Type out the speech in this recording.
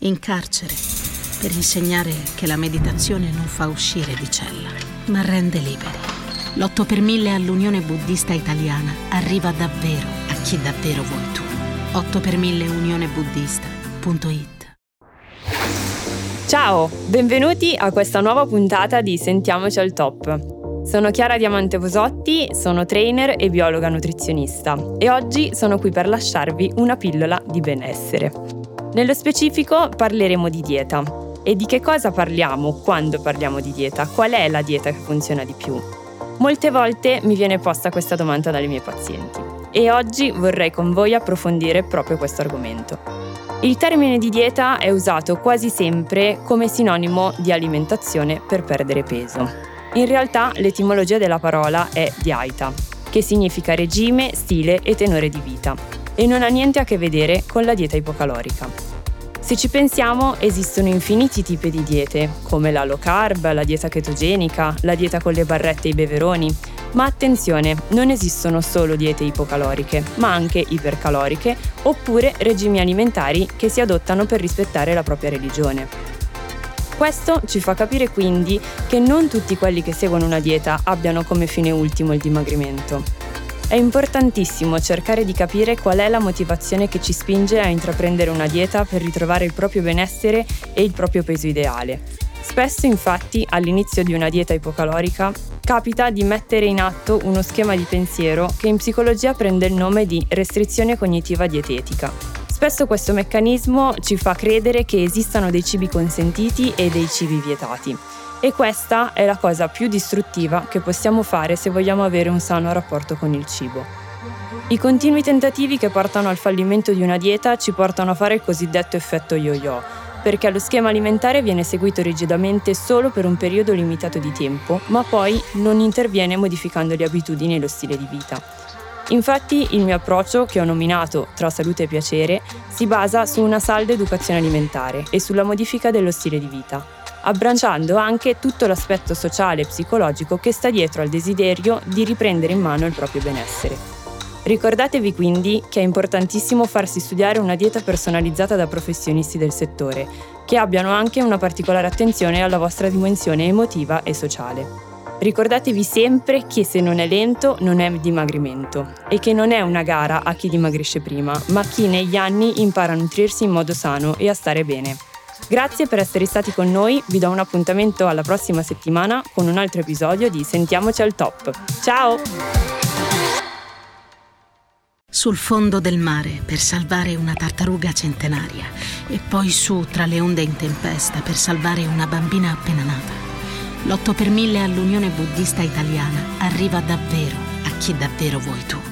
in carcere, per insegnare che la meditazione non fa uscire di cella, ma rende liberi. L'8 per 1000 all'Unione Buddista Italiana arriva davvero a chi davvero vuoi tu. 8 per 1000 unionebuddista.it Ciao, benvenuti a questa nuova puntata di Sentiamoci al Top. Sono Chiara Diamante Vosotti, sono trainer e biologa nutrizionista e oggi sono qui per lasciarvi una pillola di benessere. Nello specifico parleremo di dieta. E di che cosa parliamo quando parliamo di dieta? Qual è la dieta che funziona di più? Molte volte mi viene posta questa domanda dalle mie pazienti e oggi vorrei con voi approfondire proprio questo argomento. Il termine di dieta è usato quasi sempre come sinonimo di alimentazione per perdere peso. In realtà l'etimologia della parola è diaita, che significa regime, stile e tenore di vita, e non ha niente a che vedere con la dieta ipocalorica. Se ci pensiamo, esistono infiniti tipi di diete, come la low carb, la dieta chetogenica, la dieta con le barrette e i beveroni, ma attenzione, non esistono solo diete ipocaloriche, ma anche ipercaloriche oppure regimi alimentari che si adottano per rispettare la propria religione. Questo ci fa capire quindi che non tutti quelli che seguono una dieta abbiano come fine ultimo il dimagrimento. È importantissimo cercare di capire qual è la motivazione che ci spinge a intraprendere una dieta per ritrovare il proprio benessere e il proprio peso ideale. Spesso infatti all'inizio di una dieta ipocalorica capita di mettere in atto uno schema di pensiero che in psicologia prende il nome di restrizione cognitiva dietetica Spesso questo meccanismo ci fa credere che esistano dei cibi consentiti e dei cibi vietati. E questa è la cosa più distruttiva che possiamo fare se vogliamo avere un sano rapporto con il cibo. I continui tentativi che portano al fallimento di una dieta ci portano a fare il cosiddetto effetto yo-yo, perché lo schema alimentare viene seguito rigidamente solo per un periodo limitato di tempo, ma poi non interviene modificando le abitudini e lo stile di vita. Infatti il mio approccio, che ho nominato Tra salute e piacere, si basa su una salda educazione alimentare e sulla modifica dello stile di vita, abbracciando anche tutto l'aspetto sociale e psicologico che sta dietro al desiderio di riprendere in mano il proprio benessere. Ricordatevi quindi che è importantissimo farsi studiare una dieta personalizzata da professionisti del settore, che abbiano anche una particolare attenzione alla vostra dimensione emotiva e sociale. Ricordatevi sempre che se non è lento non è dimagrimento e che non è una gara a chi dimagrisce prima, ma a chi negli anni impara a nutrirsi in modo sano e a stare bene. Grazie per essere stati con noi, vi do un appuntamento alla prossima settimana con un altro episodio di Sentiamoci al top. Ciao! Sul fondo del mare per salvare una tartaruga centenaria e poi su tra le onde in tempesta per salvare una bambina appena nata. L'8 per 1000 all'Unione Buddista Italiana arriva davvero a chi davvero vuoi tu.